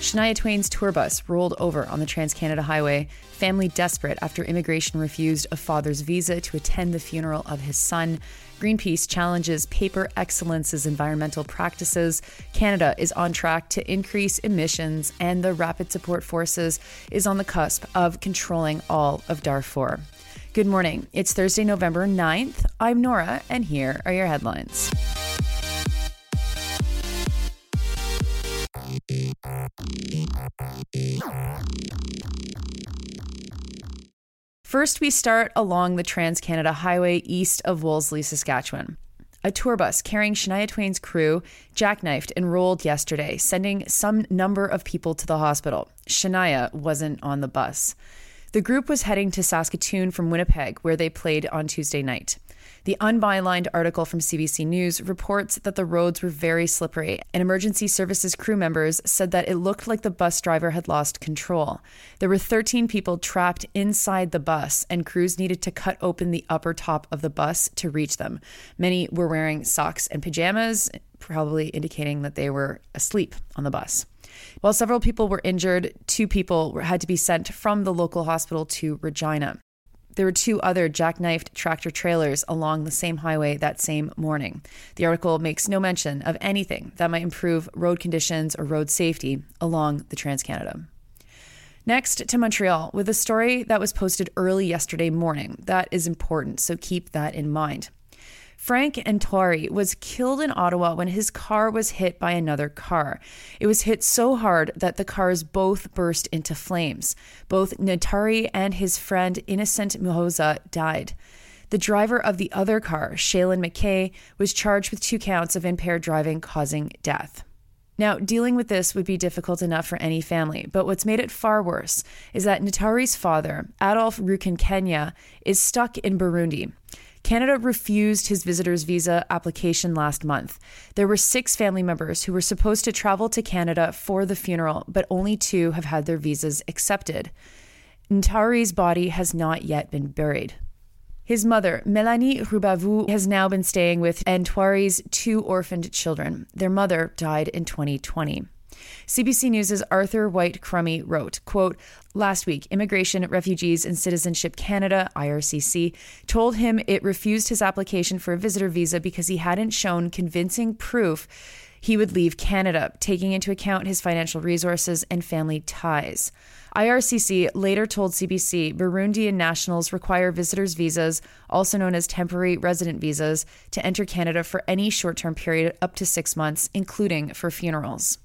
Shania Twain's tour bus rolled over on the Trans Canada Highway, family desperate after immigration refused a father's visa to attend the funeral of his son. Greenpeace challenges paper excellence's environmental practices. Canada is on track to increase emissions, and the Rapid Support Forces is on the cusp of controlling all of Darfur. Good morning. It's Thursday, November 9th. I'm Nora, and here are your headlines. First, we start along the Trans Canada Highway east of Wolseley, Saskatchewan. A tour bus carrying Shania Twain's crew jackknifed and rolled yesterday, sending some number of people to the hospital. Shania wasn't on the bus. The group was heading to Saskatoon from Winnipeg, where they played on Tuesday night. The unbylined article from CBC News reports that the roads were very slippery, and emergency services crew members said that it looked like the bus driver had lost control. There were 13 people trapped inside the bus, and crews needed to cut open the upper top of the bus to reach them. Many were wearing socks and pajamas, probably indicating that they were asleep on the bus. While several people were injured, two people had to be sent from the local hospital to Regina. There were two other jackknifed tractor trailers along the same highway that same morning. The article makes no mention of anything that might improve road conditions or road safety along the Trans Canada. Next to Montreal with a story that was posted early yesterday morning. That is important, so keep that in mind. Frank Ntwari was killed in Ottawa when his car was hit by another car. It was hit so hard that the cars both burst into flames. Both Ntwari and his friend Innocent Muhoza died. The driver of the other car, Shaylin McKay, was charged with two counts of impaired driving causing death. Now, dealing with this would be difficult enough for any family, but what's made it far worse is that Ntwari's father, Adolf Rukikenya, is stuck in Burundi. Canada refused his visitor's visa application last month. There were six family members who were supposed to travel to Canada for the funeral, but only two have had their visas accepted. Ntwari's body has not yet been buried. His mother, Melanie Rubavu, has now been staying with Ntwari's two orphaned children. Their mother died in 2020. CBC News' Arthur White Crummey wrote, quote, Last week, Immigration, Refugees and Citizenship Canada, IRCC, told him it refused his application for a visitor visa because he hadn't shown convincing proof he would leave Canada, taking into account his financial resources and family ties. IRCC later told CBC Burundian nationals require visitors' visas, also known as temporary resident visas, to enter Canada for any short term period up to six months, including for funerals.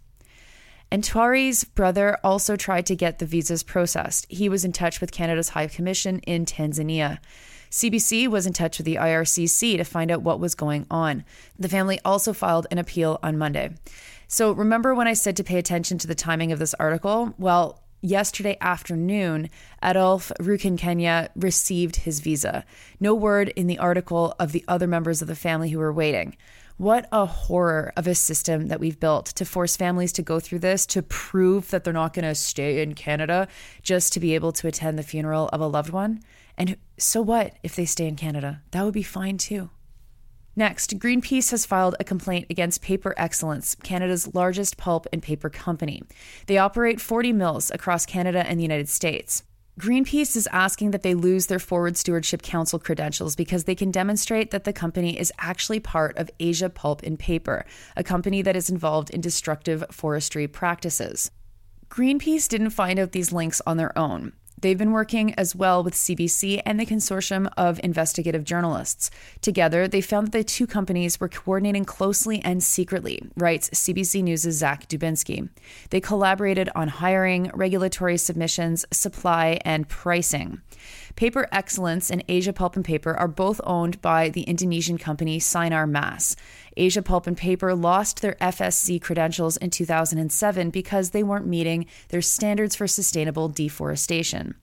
Ntwari's brother also tried to get the visas processed. He was in touch with Canada's High Commission in Tanzania. CBC was in touch with the IRCC to find out what was going on. The family also filed an appeal on Monday. So, remember when I said to pay attention to the timing of this article? Well, yesterday afternoon, Adolf Rukikenya received his visa. No word in the article of the other members of the family who were waiting. What a horror of a system that we've built to force families to go through this to prove that they're not going to stay in Canada just to be able to attend the funeral of a loved one. And so what if they stay in Canada? That would be fine too. Next, Greenpeace has filed a complaint against Paper Excellence, Canada's largest pulp and paper company. They operate 40 mills across Canada and the United States. Greenpeace is asking that they lose their Forest Stewardship Council credentials because they can demonstrate that the company is actually part of Asia Pulp and Paper, a company that is involved in destructive forestry practices. Greenpeace didn't find out these links on their own. They've been working as well with CBC and the consortium of investigative journalists. Together, they found that the two companies were coordinating closely and secretly, writes CBC News' Zach Dubinsky. They collaborated on hiring, regulatory submissions, supply, and pricing. Paper Excellence and Asia Pulp and Paper are both owned by the Indonesian company Sinar Mas. Asia Pulp and Paper lost their FSC credentials in 2007 because they weren't meeting their standards for sustainable deforestation.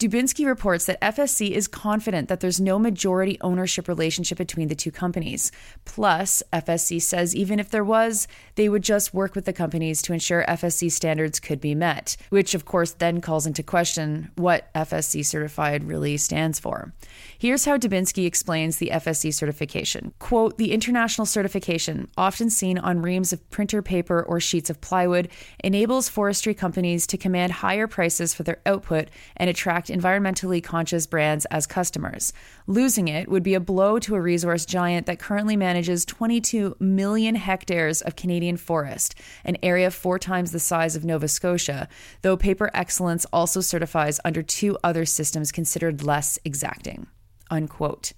Dubinsky reports that FSC is confident that there's no majority ownership relationship between the two companies. Plus, FSC says even if there was, they would just work with the companies to ensure FSC standards could be met, which of course then calls into question what FSC certified really stands for. Here's how Dubinsky explains the FSC certification. Quote, the international certification, often seen on reams of printer paper or sheets of plywood, enables forestry companies to command higher prices for their output and attract environmentally conscious brands as customers. Losing it would be a blow to a resource giant that currently manages 22 million hectares of Canadian forest, an area four times the size of Nova Scotia, though Paper Excellence also certifies under two other systems considered less exacting unquote.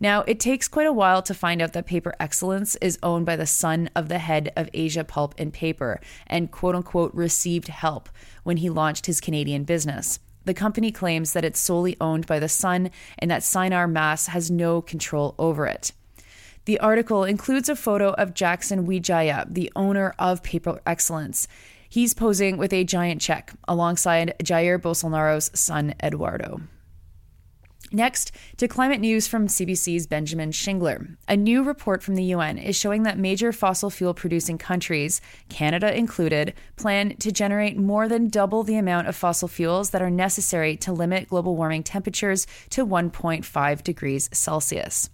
Now, it takes quite a while to find out that Paper Excellence is owned by the son of the head of Asia Pulp and Paper and quote unquote received help when he launched his Canadian business. The company claims that it's solely owned by the son and that Sinar Mas has no control over it. The article includes a photo of Jackson Wijaya, the owner of Paper Excellence. He's posing with a giant check alongside Jair Bolsonaro's son, Eduardo. Next, to climate news from CBC's Benjamin Shingler. A new report from the UN is showing that major fossil fuel producing countries, Canada included, plan to generate more than double the amount of fossil fuels that are necessary to limit global warming temperatures to 1.5 degrees Celsius.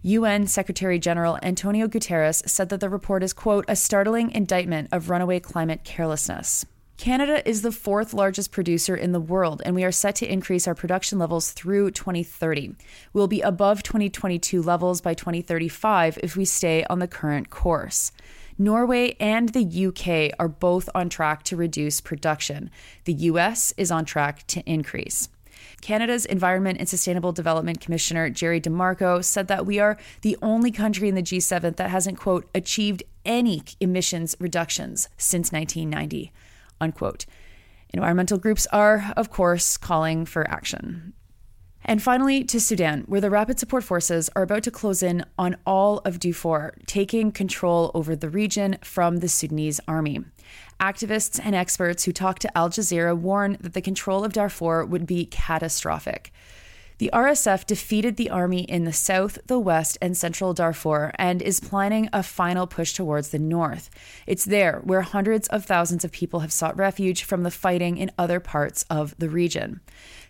UN Secretary General Antonio Guterres said that the report is, quote, a startling indictment of runaway climate carelessness. Canada is the fourth largest producer in the world, and we are set to increase our production levels through 2030. We'll be above 2022 levels by 2035 if we stay on the current course. Norway and the UK are both on track to reduce production. The US is on track to increase. Canada's Environment and Sustainable Development Commissioner Jerry DeMarco said that we are the only country in the G7 that hasn't, quote, achieved any emissions reductions since 1990 unquote. Environmental groups are, of course, calling for action. And finally, to Sudan, where the Rapid Support Forces are about to close in on all of Darfur, taking control over the region from the Sudanese army. Activists and experts who talked to Al Jazeera warn that the control of Darfur would be catastrophic. The RSF defeated the army in the south, the west, and central Darfur and is planning a final push towards the north. It's there where hundreds of thousands of people have sought refuge from the fighting in other parts of the region.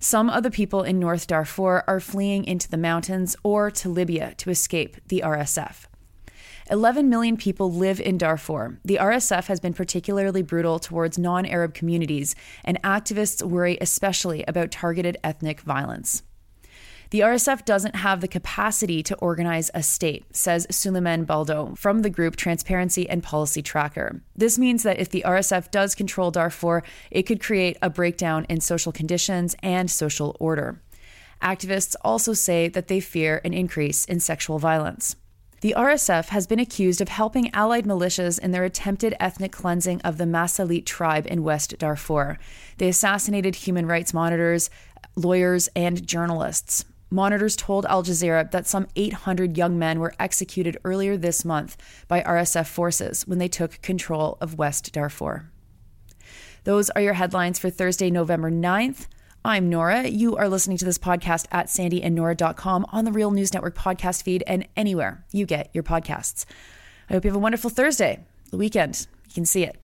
Some of the people in North Darfur are fleeing into the mountains or to Libya to escape the RSF. 11 million people live in Darfur. The RSF has been particularly brutal towards non Arab communities, and activists worry especially about targeted ethnic violence. The RSF doesn't have the capacity to organize a state, says Suleiman Baldo from the group Transparency and Policy Tracker. This means that if the RSF does control Darfur, it could create a breakdown in social conditions and social order. Activists also say that they fear an increase in sexual violence. The RSF has been accused of helping allied militias in their attempted ethnic cleansing of the Masalit tribe in West Darfur. They assassinated human rights monitors, lawyers, and journalists. Monitors told Al Jazeera that some 800 young men were executed earlier this month by RSF forces when they took control of West Darfur. Those are your headlines for Thursday, November 9th. I'm Nora. You are listening to this podcast at sandyandnora.com on the Real News Network podcast feed and anywhere you get your podcasts. I hope you have a wonderful Thursday, the weekend. You can see it.